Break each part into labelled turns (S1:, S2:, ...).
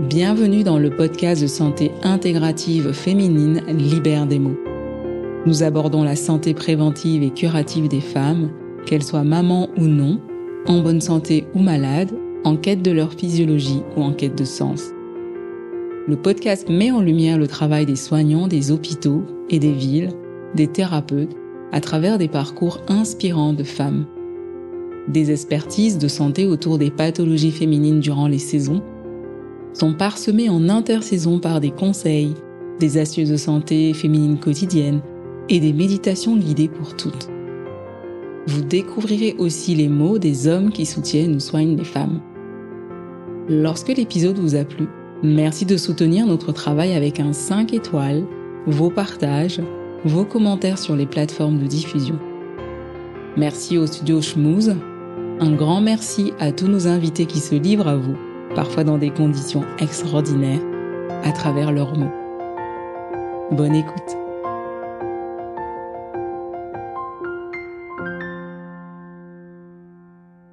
S1: Bienvenue dans le podcast de santé intégrative féminine Libère des mots. Nous abordons la santé préventive et curative des femmes, qu'elles soient mamans ou non, en bonne santé ou malades, en quête de leur physiologie ou en quête de sens. Le podcast met en lumière le travail des soignants des hôpitaux et des villes, des thérapeutes, à travers des parcours inspirants de femmes. Des expertises de santé autour des pathologies féminines durant les saisons sont parsemés en intersaison par des conseils, des astuces de santé féminine quotidienne et des méditations guidées pour toutes. Vous découvrirez aussi les mots des hommes qui soutiennent ou soignent les femmes. Lorsque l'épisode vous a plu, merci de soutenir notre travail avec un 5 étoiles, vos partages, vos commentaires sur les plateformes de diffusion. Merci au studio Schmooze. Un grand merci à tous nos invités qui se livrent à vous parfois dans des conditions extraordinaires, à travers leurs mots. Bonne écoute.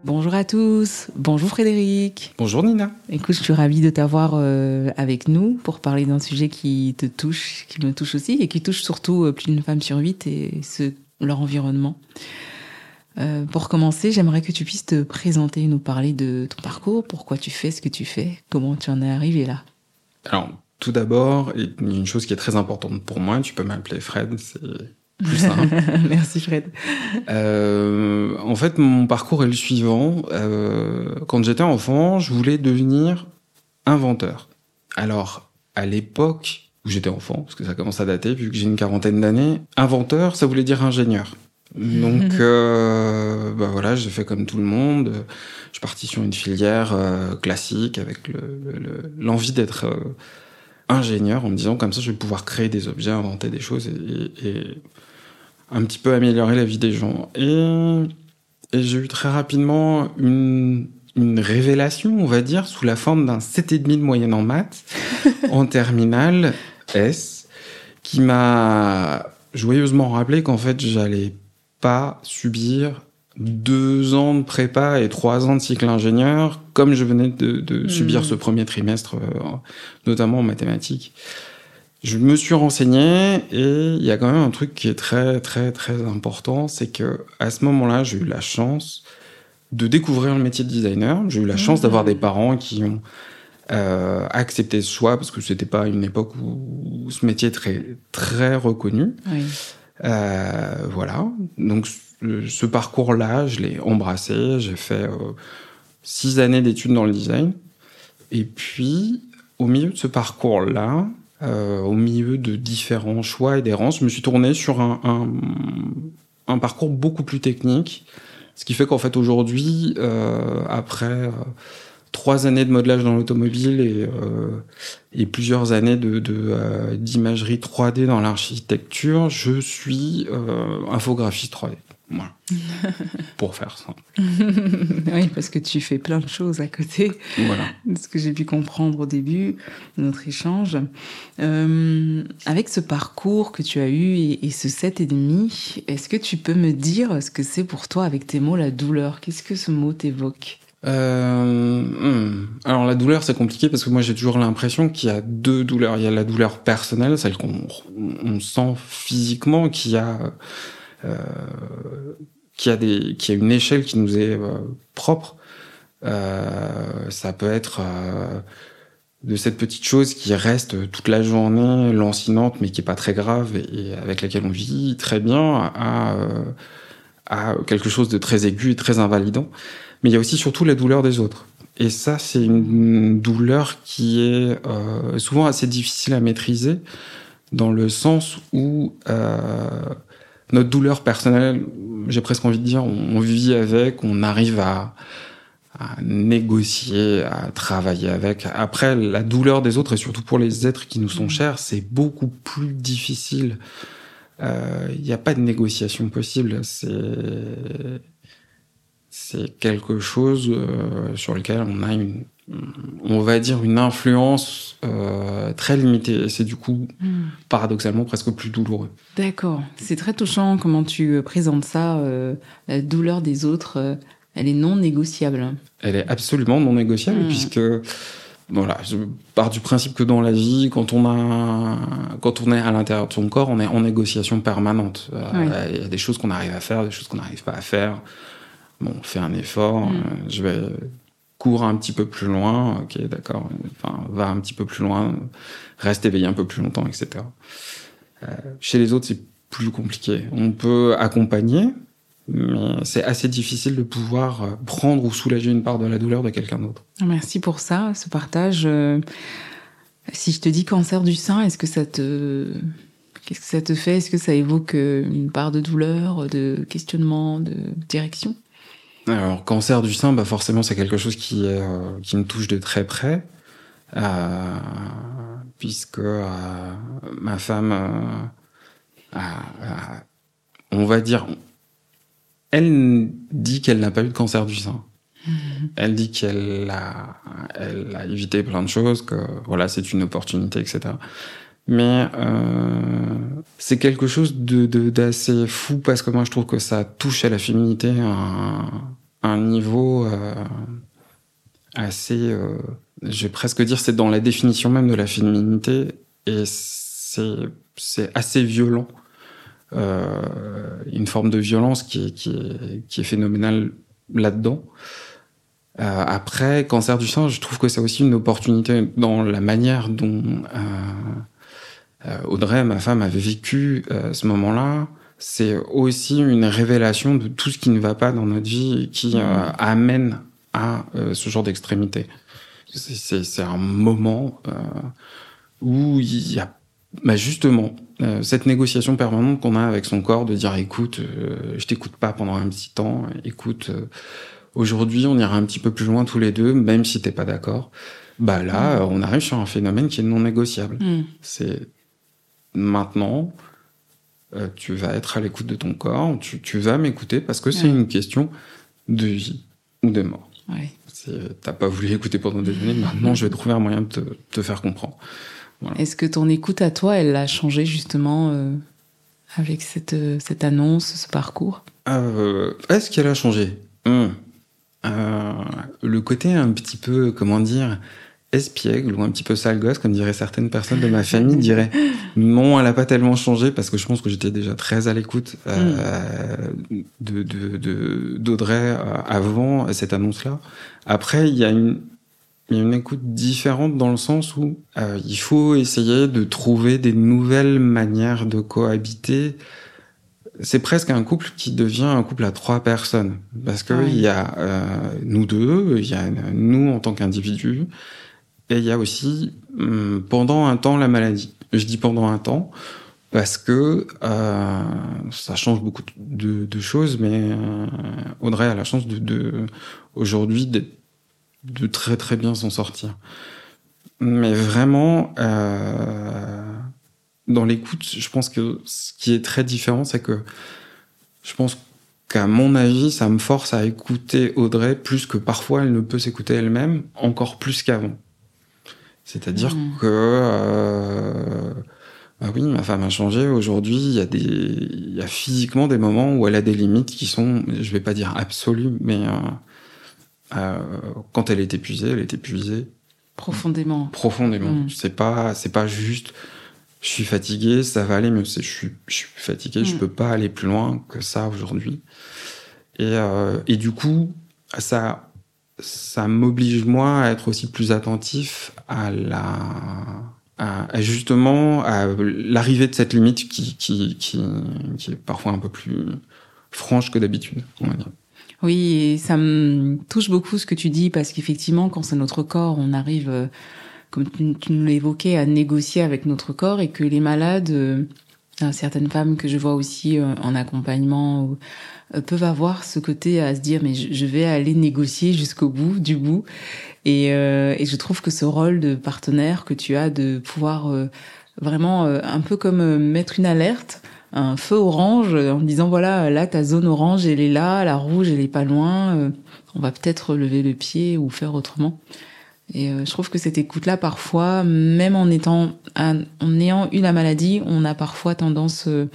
S1: Bonjour à tous, bonjour Frédéric.
S2: Bonjour Nina.
S1: Écoute, je suis ravie de t'avoir euh, avec nous pour parler d'un sujet qui te touche, qui me touche aussi et qui touche surtout euh, plus d'une femme sur huit et ce, leur environnement. Euh, pour commencer, j'aimerais que tu puisses te présenter, nous parler de ton parcours, pourquoi tu fais ce que tu fais, comment tu en es arrivé là.
S2: Alors, tout d'abord, une chose qui est très importante pour moi, tu peux m'appeler Fred, c'est plus simple.
S1: Merci Fred.
S2: Euh, en fait, mon parcours est le suivant. Euh, quand j'étais enfant, je voulais devenir inventeur. Alors, à l'époque où j'étais enfant, parce que ça commence à dater, vu que j'ai une quarantaine d'années, inventeur, ça voulait dire ingénieur. Donc, euh, bah voilà, j'ai fait comme tout le monde. Je suis parti sur une filière euh, classique avec l'envie d'être euh, ingénieur en me disant comme ça, je vais pouvoir créer des objets, inventer des choses et, et un petit peu améliorer la vie des gens. Et, et j'ai eu très rapidement une, une révélation, on va dire, sous la forme d'un 7,5 de moyenne en maths en terminale S, qui m'a joyeusement rappelé qu'en fait, j'allais pas subir deux ans de prépa et trois ans de cycle ingénieur comme je venais de, de hmm. subir ce premier trimestre, euh, notamment en mathématiques. Je me suis renseigné et il y a quand même un truc qui est très très très important, c'est que à ce moment-là, j'ai eu la chance de découvrir le métier de designer. J'ai eu la chance d'avoir des parents qui ont euh, accepté ce choix parce que c'était pas une époque où ce métier est très très reconnu. Oui. Euh, voilà. Donc ce parcours-là, je l'ai embrassé. J'ai fait euh, six années d'études dans le design. Et puis, au milieu de ce parcours-là, euh, au milieu de différents choix et d'errances, je me suis tourné sur un, un, un, parcours beaucoup plus technique. Ce qui fait qu'en fait aujourd'hui, après trois années de modelage dans l'automobile et, et plusieurs années de, de d'imagerie 3D dans l'architecture, je suis euh, infographiste 3D. Voilà. Pour faire ça.
S1: oui, parce que tu fais plein de choses à côté. Voilà. De ce que j'ai pu comprendre au début de notre échange. Euh, avec ce parcours que tu as eu et, et ce 7,5, est-ce que tu peux me dire ce que c'est pour toi avec tes mots la douleur? Qu'est-ce que ce mot t'évoque?
S2: Euh, hmm. Alors la douleur c'est compliqué parce que moi j'ai toujours l'impression qu'il y a deux douleurs. Il y a la douleur personnelle, celle qu'on on sent physiquement, qui a euh, qui a des qui a une échelle qui nous est euh, propre. Euh, ça peut être euh, de cette petite chose qui reste toute la journée lancinante mais qui est pas très grave et, avec laquelle on vit très bien à, à quelque chose de très aigu et très invalidant mais il y a aussi surtout la douleur des autres. Et ça, c'est une douleur qui est euh, souvent assez difficile à maîtriser, dans le sens où euh, notre douleur personnelle, j'ai presque envie de dire, on, vit avec, on arrive à, à, négocier, à travailler avec. Après, la douleur des autres, et surtout pour les êtres qui nous sont chers, c'est beaucoup plus difficile. Il euh, n'y a pas de négociation possible. C'est c'est quelque chose euh, sur lequel on a une, on va dire une influence euh, très limitée. C'est du coup, hmm. paradoxalement, presque plus douloureux.
S1: D'accord. C'est très touchant comment tu euh, présentes ça. Euh, la douleur des autres, elle est non négociable.
S2: Elle est absolument non négociable hmm. puisque voilà, je pars du principe que dans la vie, quand on a, quand on est à l'intérieur de son corps, on est en négociation permanente. Euh, il y a des choses qu'on arrive à faire, des choses qu'on n'arrive pas à faire. Bon, on fait un effort. Mm. Euh, je vais courir un petit peu plus loin. Ok, d'accord. Enfin, va un petit peu plus loin. Reste éveillé un peu plus longtemps, etc. Euh, chez les autres, c'est plus compliqué. On peut accompagner, mais c'est assez difficile de pouvoir euh, prendre ou soulager une part de la douleur de quelqu'un d'autre.
S1: Merci pour ça, ce partage. Si je te dis cancer du sein, est-ce que ça te qu'est-ce que ça te fait? Est-ce que ça évoque une part de douleur, de questionnement, de direction?
S2: Alors cancer du sein, bah forcément c'est quelque chose qui qui me touche de très près, puisque ma femme on va dire elle dit qu'elle n'a pas eu de cancer du sein. Mhm. Elle dit qu'elle a, elle a évité plein de choses, que voilà, c'est une opportunité, etc. Mais euh, c'est quelque chose d'assez fou parce que moi je trouve que ça touche à la féminité à un, niveau euh, assez, euh, je vais presque dire, c'est dans la définition même de la féminité et c'est assez violent une forme de violence qui est, phénoménale là-dedans. Après, cancer du sein, je trouve que c'est aussi une opportunité dans la manière dont Audrey, ma femme, avait vécu euh, ce moment-là. C'est aussi une révélation de tout ce qui ne va pas dans notre vie et qui euh, mmh. amène à ce genre d'extrémité. C'est un moment où il y a bah justement, euh, cette négociation permanente qu'on a avec son corps de dire écoute, euh, je t'écoute pas pendant un petit temps, écoute, euh, aujourd'hui on ira un petit peu plus loin tous les deux, même si t'es pas d'accord. Bah là, mm. on arrive sur un phénomène qui est non négociable. Mm. C'est maintenant, tu vas être à l'écoute de ton corps, tu, tu vas m'écouter parce que c'est une question de vie ou de mort. Ouais. T'as pas voulu écouter pendant des années, maintenant je vais trouver un moyen de te, te faire comprendre.
S1: Est-ce que ton écoute à toi, elle a changé justement euh, avec cette, euh, cette annonce, ce parcours?
S2: Euh, Est-ce qu'elle a changé? Hmm. Le côté un petit peu, comment dire, espiègle ou un petit peu sale gosse, comme diraient certaines personnes de ma famille, dirait non, elle n'a pas tellement changé parce que je pense que j'étais déjà très à l'écoute hmm. de d'Audrey avant cette annonce-là. Après, il y a une il y a une écoute différente dans le sens où euh, il faut essayer de trouver des nouvelles manières de cohabiter. C'est presque un couple qui devient un couple à trois personnes parce que il y a euh, nous deux, il y a nous en tant qu'individus et il y a aussi hum, pendant un temps la maladie. Je dis pendant un temps parce que euh, ça change beaucoup de, choses, mais euh, Audrey a la chance de, aujourd'hui de très très bien s'en sortir. Mais vraiment, euh, dans l'écoute, je pense que ce qui est très différent, c'est que je pense qu'à mon avis, ça me force à écouter Audrey plus que parfois elle ne peut s'écouter elle-même, encore plus qu'avant. C'est-à-dire mmh. que euh, bah oui, ma femme a changé. Aujourd'hui, il y a des, il y a physiquement des moments où elle a des limites qui sont, je vais pas dire absolues, mais euh, euh, quand elle est épuisée, elle est épuisée
S1: profondément.
S2: Profondément. Mm. C'est pas, c'est pas juste. Je suis fatigué, ça va aller, mais je suis, je suis fatigué, je mm. peux pas aller plus loin que ça aujourd'hui. Et, et du coup, ça, ça m'oblige moi à être aussi plus attentif à la, à, justement à l'arrivée de cette limite qui, qui, qui, est parfois un peu plus franche que d'habitude.
S1: Oui, ça me touche beaucoup ce que tu dis parce qu'effectivement, quand c'est notre corps, on arrive, euh, comme tu, nous l'évoquais, à négocier avec notre corps et que les malades, euh, certaines femmes que je vois aussi euh, en accompagnement, peuvent avoir ce côté à se dire mais je, vais aller négocier jusqu'au bout du bout et, et, je trouve que ce rôle de partenaire que tu as de pouvoir vraiment un peu comme mettre une alerte un feu orange en disant voilà là ta zone orange elle est là, la rouge elle est pas loin, euh, on va peut-être lever le pied ou faire autrement. Et euh, je trouve que cette écoute là parfois même en étant en ayant eu la maladie, on a parfois tendance euh,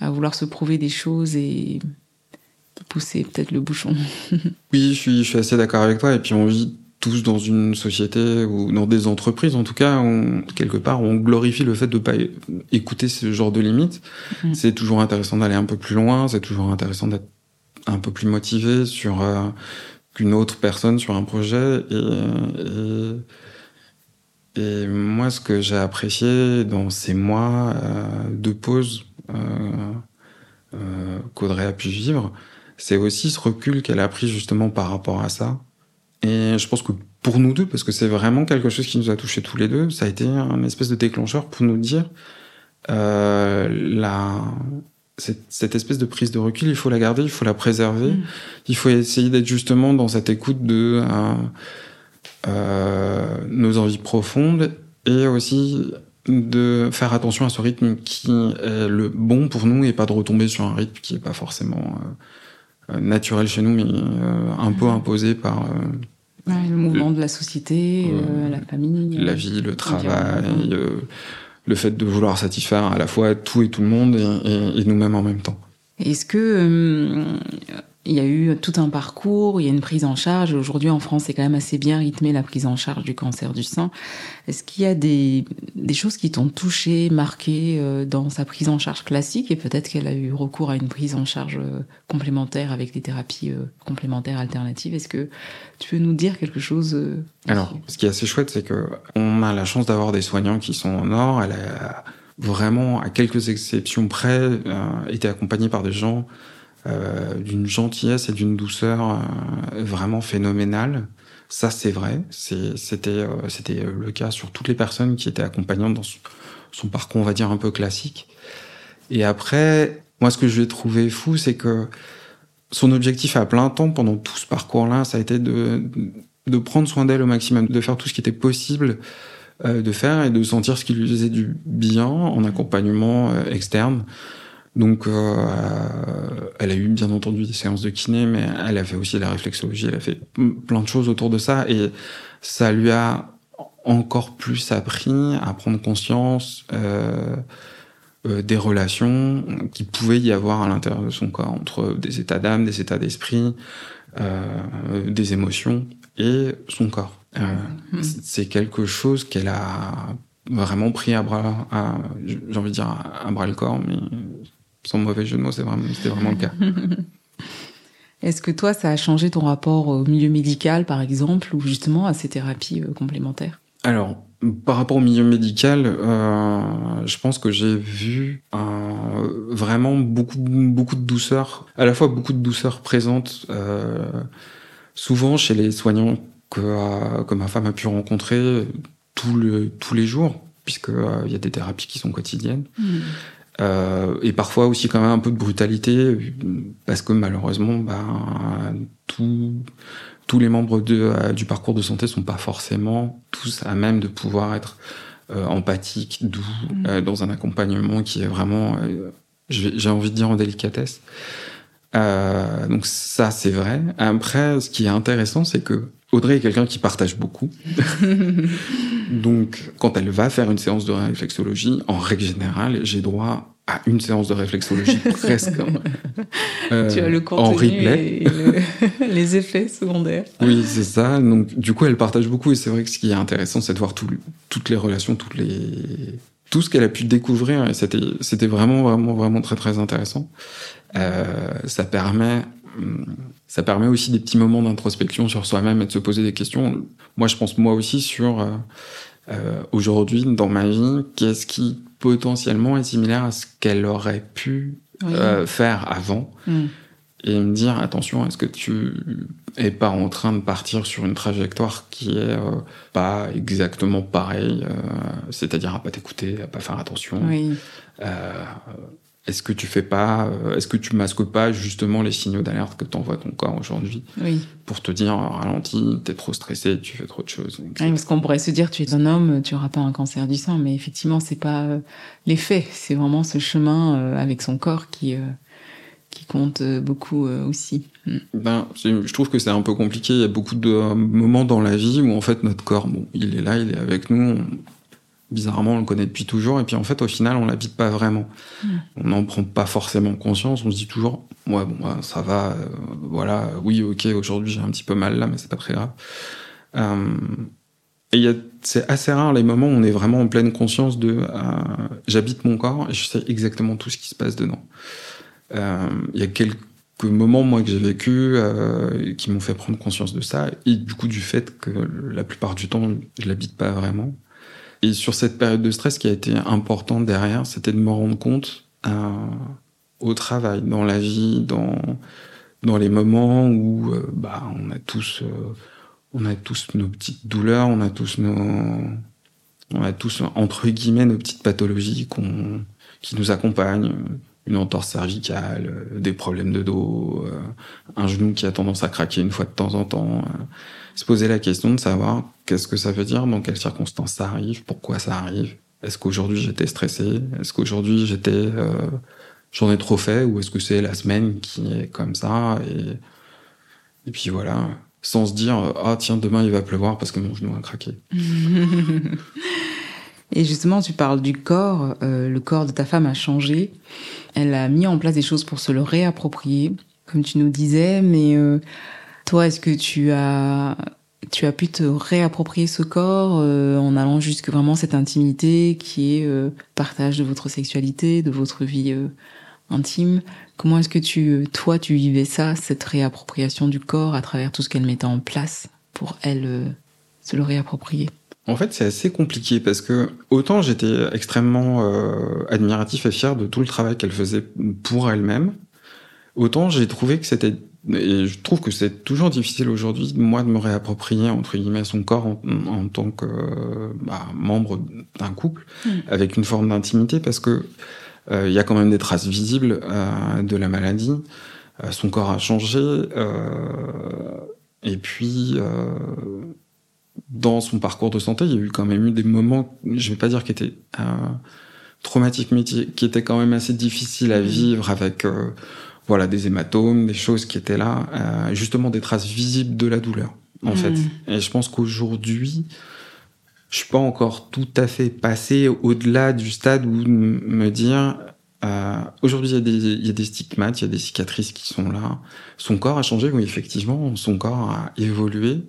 S1: à vouloir se prouver des choses et pousser peut-être le bouchon.
S2: oui, je suis je suis assez d'accord avec toi et puis on vit tous dans une société ou dans des entreprises, en tout cas, on, quelque part, on glorifie le fait de pas écouter ce genre de limites. Mm. C'est toujours intéressant d'aller un peu plus loin, c'est toujours intéressant d'être un peu plus motivé sur euh, qu'une autre personne sur un projet. Et, et, moi, ce que j'ai apprécié dans ces mois euh, de pause euh, euh qu'Audrey a pu vivre, c'est aussi ce recul qu'elle a pris justement par rapport à ça et je pense que pour nous deux, parce que c'est vraiment quelque chose qui nous a touché tous les deux, ça a été un espèce de déclencheur pour nous dire euh, la, cette, cette, espèce de prise de recul, il faut la garder, il faut la préserver, mm. il faut essayer d'être justement dans cette écoute de euh, euh, nos envies profondes et aussi de faire attention à ce rythme qui est le bon pour nous et pas de retomber sur un rythme qui est pas forcément euh, naturel chez nous, mais euh, un peu mm. imposé par
S1: le mouvement de la société, la famille.
S2: La vie, le travail, le fait de vouloir satisfaire à la fois tout et tout le monde et, nous-mêmes en même temps.
S1: Est-ce que euh, il y a eu tout un parcours, il y a une prise en charge. Aujourd'hui, en France, c'est quand même assez bien rythmé la prise en charge du cancer du sein. Est-ce qu'il y a des, des choses qui t'ont touché, marqué euh, dans sa prise en charge classique? Et peut-être qu'elle a eu recours à une prise en charge euh, complémentaire avec des thérapies euh, complémentaires alternatives Est-ce que tu peux nous dire quelque chose
S2: Alors, ce qui est assez chouette, c'est que on a la chance d'avoir des soignants qui sont en or. Elle a vraiment, à quelques exceptions près, été accompagnée par des gens euh, d'une gentillesse et d'une douceur euh, vraiment phénoménale. Ça, c'est vrai. C'était euh, c'était le cas sur toutes les personnes qui étaient accompagnantes dans son, parcours, on va dire, un peu classique. Et après, moi, ce que je vais trouver fou, c'est que son objectif à plein temps pendant tout ce parcours-là, ça a été de, de prendre soin d'elle au maximum, de faire tout ce qui était possible de faire et de sentir ce qui lui faisait du bien en accompagnement externe. Donc, euh, elle a eu bien entendu des séances de kiné, mais elle a fait aussi de la réflexologie, elle a fait plein de choses autour de ça, et ça lui a encore plus appris à prendre conscience euh, euh, des relations qui pouvaient y avoir à l'intérieur de son corps, entre des états d'âme, des états d'esprit, euh, des émotions et son corps. Euh, mmh. C'est quelque chose qu'elle a vraiment pris à bras, j'ai envie de dire à bras le corps, mais sans mauvais jeu de mots, c'était vraiment, vraiment le cas.
S1: Est-ce que toi, ça a changé ton rapport au milieu médical, par exemple, ou justement à ces thérapies euh, complémentaires?
S2: Alors, par rapport au milieu médical, euh, je pense que j'ai vu euh, vraiment beaucoup, beaucoup de douceur, à la fois beaucoup de douceur présente, euh, souvent chez les soignants que, euh, que ma femme a pu rencontrer tout le, tous les jours, puisque il y a des thérapies qui sont quotidiennes. Mmh. Euh, et parfois aussi quand même un peu de brutalité, parce que malheureusement, ben, tous les membres de, euh, du parcours de santé sont pas forcément tous à même de pouvoir être euh, empathiques, doux, mmh. euh, dans un accompagnement qui est vraiment, j'ai envie de dire, en délicatesse. donc ça, c'est vrai. Après, ce qui est intéressant, c'est que Audrey est quelqu'un qui partage beaucoup. Donc, quand elle va faire une séance de réflexologie, en règle générale, j'ai droit à une séance de réflexologie presque.
S1: Euh, tu as le contenu en replay. et les effets secondaires.
S2: Oui, c'est ça. Donc, du coup, elle partage beaucoup et c'est vrai que ce qui est intéressant, c'est de voir tout, toutes les relations, toutes les tout ce qu'elle a pu découvrir. Et c'était c'était vraiment vraiment vraiment très très intéressant. Euh, ça permet ça permet aussi des petits moments d'introspection sur soi-même et de se poser des questions. Moi, je pense moi aussi sur euh, euh, aujourd'hui dans ma vie, qu'est-ce qui potentiellement est similaire à ce qu'elle aurait pu euh, faire avant, mm. et me dire attention, est-ce que tu es pas en train de partir sur une trajectoire qui est euh, pas exactement pareille, c'est-à-dire à pas t'écouter, à pas faire attention. Oui. Euh, est-ce que tu fais pas, euh, est-ce que tu masques pas justement les signaux d'alerte que t'envoie ton corps aujourd'hui
S1: oui.
S2: pour te dire ralenti, t'es trop stressé, tu fais trop de choses.
S1: Oui, parce qu'on pourrait se dire tu es un homme, tu auras pas un cancer du sein, mais effectivement c'est pas euh, l'effet, c'est vraiment ce chemin euh, avec son corps qui qui compte beaucoup aussi.
S2: Mm. Ben, je trouve que c'est un peu compliqué. Il y a beaucoup de moments dans la vie où en fait notre corps, bon, il est là, il est avec nous bizarrement, on le connaît depuis toujours, et puis en fait, au final, on l'habite pas vraiment. Mm. On n'en prend pas forcément conscience. On se dit toujours, ouais, bon, ça va, euh, voilà, oui, ok, aujourd'hui j'ai un petit peu mal là, mais c'est pas très grave. Euh, et c'est assez rare les moments où on est vraiment en pleine conscience de euh, j'habite mon corps et je sais exactement tout ce qui se passe dedans. Euh, il y a quelques moments moi que j'ai vécu qui m'ont fait prendre conscience de ça et du coup du fait que la plupart du temps je l'habite pas vraiment. Et sur cette période de stress qui a été importante derrière, c'était de me rendre compte euh, au travail, dans la vie, dans dans les moments où euh, bah on a tous euh, on a tous nos petites douleurs, on a tous nos, on a tous entre guillemets nos petites pathologies qui nous accompagnent, une entorse cervicale, des problèmes de dos, euh, un genou qui a tendance à craquer une fois de temps en temps. Euh, se poser la question de savoir qu'est-ce que ça veut dire, dans quelles circonstances ça arrive, pourquoi ça arrive. Est-ce qu'aujourd'hui j'étais stressé Est-ce qu'aujourd'hui j'étais, euh, j'en ai trop fait, ou est-ce que c'est la semaine qui est comme ça et, et puis voilà sans se dire ah tiens demain il va pleuvoir parce que mon genou a craqué.
S1: Et justement, tu parles du corps. Euh, le corps de ta femme a changé. Elle a mis en place des choses pour se le réapproprier, comme tu nous disais. Mais euh, toi, est-ce que tu as tu as pu te réapproprier ce corps euh, en allant jusque vraiment cette intimité qui est partage de votre sexualité, de votre vie intime? Comment est-ce que tu, toi, tu vivais ça, cette réappropriation du corps à travers tout ce qu'elle mettait en place pour elle se le réapproprier?
S2: En fait, c'est assez compliqué parce que autant j'étais extrêmement euh, admiratif et fier de tout le travail qu'elle faisait pour elle-même, autant j'ai trouvé que c'était et je trouve que c'est toujours difficile aujourd'hui, moi, de me réapproprier, entre guillemets, son corps en, en tant que bah, membre d'un couple, mmh. avec une forme d'intimité, parce que euh, il y a quand même des traces visibles euh, de la maladie. Euh, son corps a changé. et puis, dans son parcours de santé, il y a eu quand même eu des moments, je vais pas dire qui étaient traumatiques, mais qui étaient quand même assez difficiles à mmh. vivre avec voilà des hématomes, des choses qui étaient là, euh, justement des traces visibles de la douleur en mmh. fait. Et je pense qu'aujourd'hui, je suis pas encore tout à fait passé au-delà du stade où me dire euh, aujourd'hui il y, y a des stigmates, il y a des cicatrices qui sont là. Son corps a changé, oui effectivement, son corps a évolué.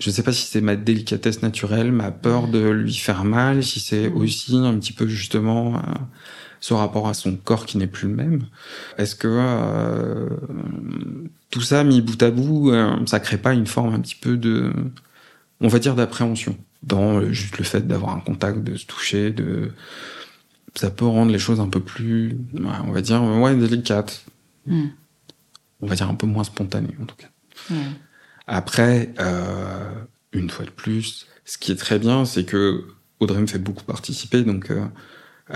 S2: Je sais pas si c'est ma délicatesse naturelle, ma peur de lui faire mal, si c'est mmh. aussi un petit peu justement euh, ce rapport à son corps qui n'est plus le même. Est-ce que euh, tout ça mis bout à bout, euh, ça crée pas une forme un petit peu de, on va dire d'appréhension dans juste le fait d'avoir un contact, de se toucher, de ça peut rendre les choses un peu plus, on va dire, ouais, délicates. Mm. On va dire un peu moins spontanées, en tout cas. Mm. Après, euh, une fois de plus, ce qui est très bien, c'est que Audrey me fait beaucoup participer, donc euh,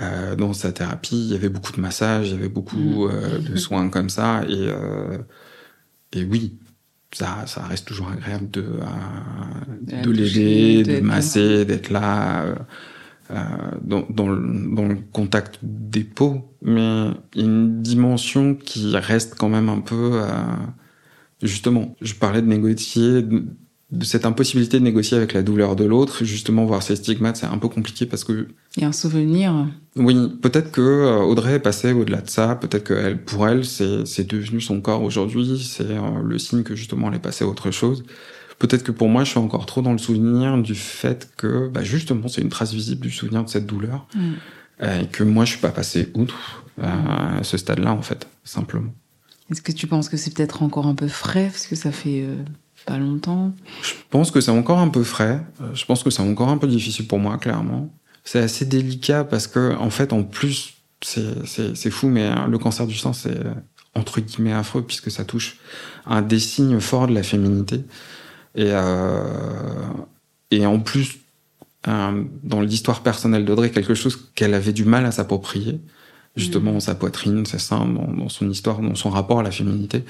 S2: euh, dans sa thérapie, il y avait beaucoup de massages, il y avait beaucoup mm. euh, de soins comme ça, et euh, et oui, ça, ça reste toujours agréable de, euh, de l'aider, de masser, d'être là, euh, euh, dans, dans, le, dans le contact des peaux. Mais une dimension qui reste quand même un peu... justement, je parlais de négocier, de cette impossibilité de négocier avec la douleur de l'autre, justement voir ces stigmates, c'est un peu compliqué parce que
S1: il y a un souvenir.
S2: Oui, peut-être que euh, Audrey est passée au-delà de ça, peut-être que elle, pour elle, c'est devenu son corps aujourd'hui, c'est euh, le signe que justement elle est passée à autre chose. Peut-être que pour moi, je suis encore trop dans le souvenir du fait que, bah, justement, c'est une trace visible du souvenir de cette douleur, mm. euh, et que moi, je suis pas passé outre à ce stade-là, en fait, simplement.
S1: Est-ce que tu penses que c'est peut-être encore un peu frais, parce que ça fait pas longtemps?
S2: Je pense que c'est encore un peu frais. Euh, je pense que c'est encore un peu difficile pour moi, clairement. C'est assez délicat parce que, en fait, en plus, c'est fou, mais hein, le cancer du sang, c'est entre guillemets affreux puisque ça touche un des signes forts de la féminité. Et, euh, et en plus, euh, dans l'histoire personnelle d'Audrey, quelque chose qu'elle avait du mal à s'approprier, justement, mmh. sa poitrine, ses seins, dans, dans, son histoire, dans son rapport à la féminité.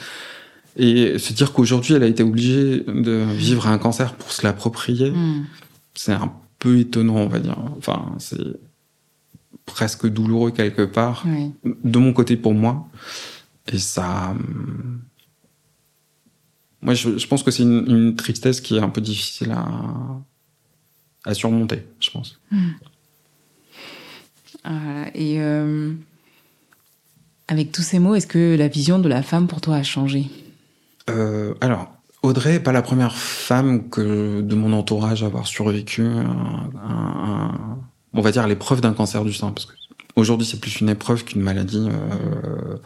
S2: Et se dire qu'aujourd'hui, elle a été obligée de vivre un cancer pour se l'approprier, mm. c'est un peu étonnant, on va dire. Enfin, c'est presque douloureux quelque part, de mon côté pour moi. Et ça... Hum, moi, je, je pense que c'est une, une, tristesse qui est un peu difficile à, à surmonter, je pense.
S1: Mm. Voilà. Et euh, avec tous ces mots, est-ce que la vision de la femme pour toi a changé?
S2: Euh, alors, Audrey est pas la première femme que de mon entourage à avoir survécu un, on va dire l'épreuve d'un cancer du sein parce que aujourd'hui c'est plus une épreuve qu'une maladie euh,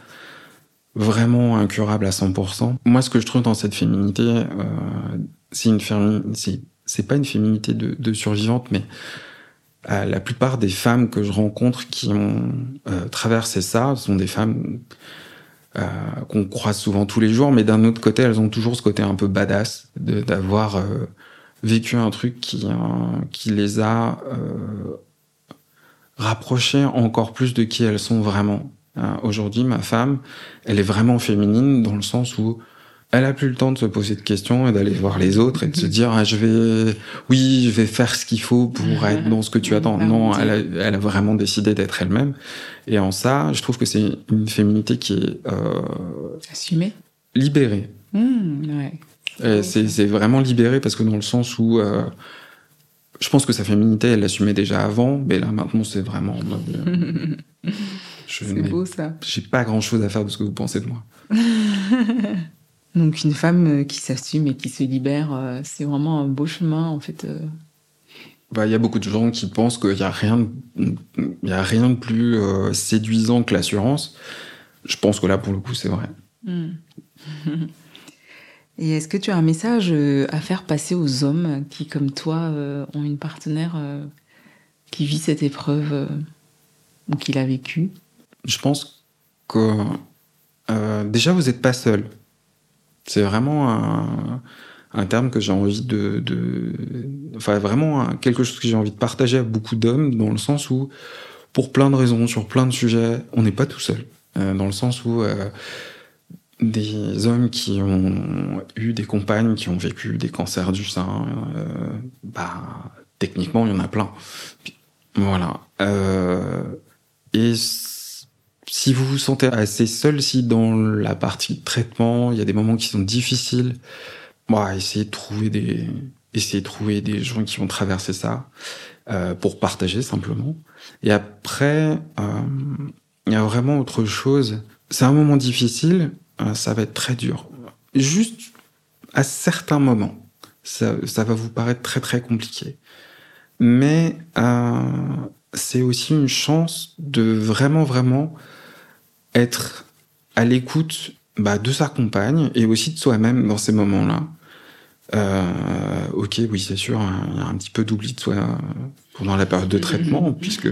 S2: vraiment incurable à 100%. Moi ce que je trouve dans cette féminité euh, c'est une féminité c'est pas une féminité de survivante mais euh, la plupart des femmes que je rencontre qui ont euh, traversé ça sont des femmes euh, qu'on croise souvent tous les jours, mais d'un autre côté, elles ont toujours ce côté un peu badass d'avoir euh, vécu un truc qui, euh, qui les a rapprochées encore plus de qui elles sont vraiment. Aujourd'hui, ma femme, elle est vraiment féminine dans le sens où elle a plus le temps de se poser de questions et d'aller voir les autres et de se dire ah, je vais oui je vais faire ce qu'il faut pour être dans ce que tu attends. Non elle a, elle a vraiment décidé d'être elle-même. Et en ça je trouve que c'est une féminité qui est euh,
S1: assumée.
S2: libérée.
S1: Mmh, ouais.
S2: c'est c'est libérée parce que dans le sens où euh, je pense que sa féminité elle l'assumait déjà avant mais là maintenant c'est vraiment
S1: c'est beau ça.
S2: j'ai pas grand chose à faire de ce que vous pensez de moi
S1: Donc une femme euh, qui s'assume et qui se libère, euh, c'est vraiment un beau chemin en fait. Euh.
S2: Bah, il y a beaucoup de gens qui pensent qu'il n'y a rien, y a rien de plus séduisant que l'assurance. Je pense que là, pour le coup, c'est vrai.
S1: Hmm. et est-ce que tu as un message à faire passer aux hommes qui, comme toi, ont une partenaire qui vit cette épreuve ou qui l'a vécue?
S2: Je pense que déjà, vous n'êtes pas seul. C'est vraiment un, terme que j'ai envie de, de, enfin vraiment quelque chose que j'ai envie de partager à beaucoup d'hommes dans le sens où, pour plein de raisons, sur plein de sujets, on n'est pas tout seul. Euh, dans le sens où euh, des hommes qui ont eu des compagnes qui ont vécu des cancers du sein, euh, bah techniquement il y en a plein. Voilà. Euh, et si vous vous sentez assez seul, si dans la partie traitement, il y a des moments qui sont difficiles, bah, essayez de trouver des, essayez de trouver des gens qui ont traversé ça euh, pour partager simplement. Et après, euh, il y a vraiment autre chose. C'est un moment difficile, euh, ça va être très dur. Juste à certains moments, ça, ça va vous paraître très très compliqué. Mais c'est aussi une chance de vraiment vraiment être à l'écoute bah, de sa compagne et aussi de soi-même dans ces moments-là. Euh, ok, oui, c'est sûr, il y a un petit peu d'oubli de soi euh, pendant la période de traitement, puisque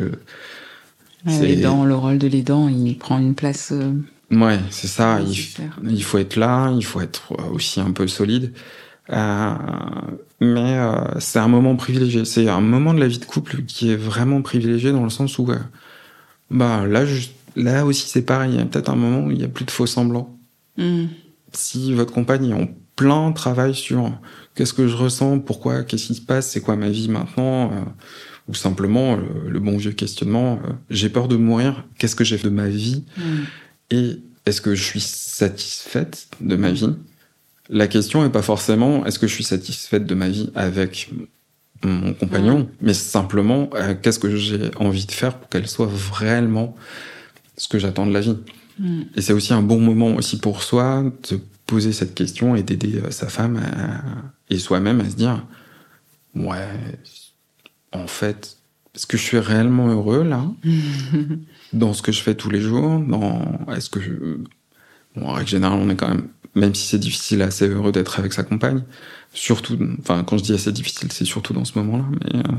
S1: l'aidant, le rôle de l'aidant, il prend une place. Euh,
S2: ouais, c'est ça. Il, il, faut être là, il faut être aussi un peu solide. Euh, mais euh, c'est un moment privilégié. C'est un moment de la vie de couple qui est vraiment privilégié dans le sens où, bah là, Là aussi, c'est pareil. Il y a peut-être un moment où il n'y a plus de faux semblants.
S1: Hmm.
S2: Si votre compagne est en plein travail sur qu'est-ce que je ressens, pourquoi, qu'est-ce qui se passe, c'est quoi ma vie maintenant, euh, ou simplement le, bon vieux questionnement, euh, j'ai peur de mourir, qu'est-ce que j'ai fait de ma vie,
S1: hmm.
S2: et est-ce que je suis satisfaite de ma vie? La question n'est pas forcément est-ce que je suis satisfaite de ma vie avec mon compagnon, mais simplement euh, qu'est-ce que j'ai envie de faire pour qu'elle soit vraiment ce que j'attends de la vie.
S1: Mm.
S2: Et c'est aussi un bon moment aussi pour soi de poser cette question et d'aider euh, sa femme et soi-même à se dire ouais en fait est-ce que je suis réellement heureux là? Dans ce que je fais tous les jours dans est-ce que je... bon, en règle générale on est quand même même si c'est difficile assez heureux d'être avec sa compagne surtout enfin quand je dis assez difficile c'est surtout dans ce moment là mais euh,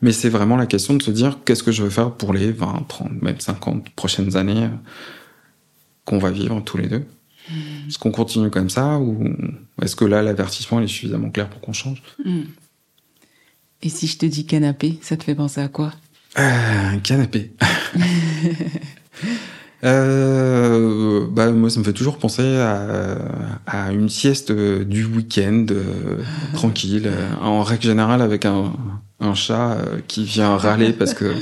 S2: mais c'est vraiment la question de se dire qu'est-ce que je veux faire pour les 20, 30, même 50 prochaines années qu'on va vivre tous les deux?
S1: Mmh.
S2: Est-ce qu'on continue comme ça ou est-ce que là, l'avertissement est suffisamment clair pour qu'on change?
S1: Mmh. Et si je te dis canapé, ça te fait penser à quoi?
S2: Euh, Canapé. Euh, bah, moi, ça me fait toujours penser à, à une sieste du week-end, euh, tranquille, euh, en règle générale avec un, un chat euh, qui vient râler parce que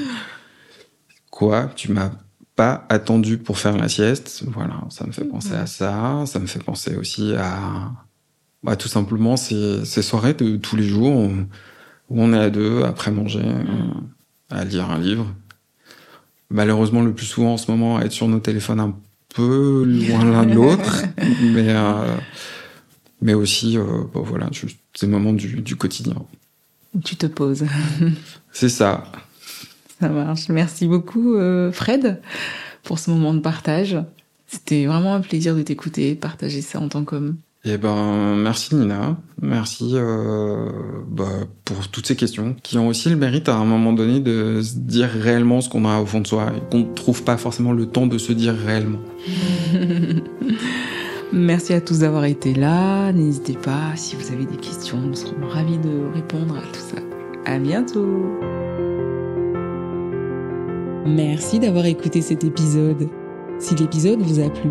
S2: quoi, tu m'as pas attendu pour faire la sieste? Voilà, ça me fait penser à ça. Ça me fait penser aussi à bah, tout simplement ces, ces soirées de tous les jours où, on est à deux après manger, à lire un livre malheureusement le plus souvent en ce moment à être sur nos téléphones un peu loin l'un de l'autre. mais euh, mais aussi, euh, bah, voilà, ces moments du, du quotidien.
S1: Tu te poses.
S2: C'est ça.
S1: Ça marche. Merci beaucoup, euh, Fred, pour ce moment de partage. C'était vraiment un plaisir de t'écouter, partager ça en tant qu'homme.
S2: Eh ben, merci Nina, merci euh, bah, pour toutes ces questions qui ont aussi le mérite à un moment donné de se dire réellement ce qu'on a au fond de soi et qu'on ne trouve pas forcément le temps de se dire réellement.
S1: merci à tous d'avoir été là. N'hésitez pas, si vous avez des questions, nous serons ravis de répondre à tout ça. À bientôt. Merci d'avoir écouté cet épisode. Si l'épisode vous a plu,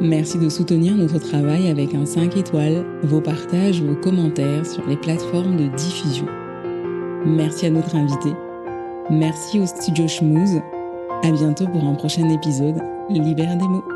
S1: merci de soutenir notre travail avec un 5 étoiles, vos partages, vos commentaires sur les plateformes de diffusion. Merci à notre invité. Merci au studio Schmooze. À bientôt pour un prochain épisode. Libère des mots.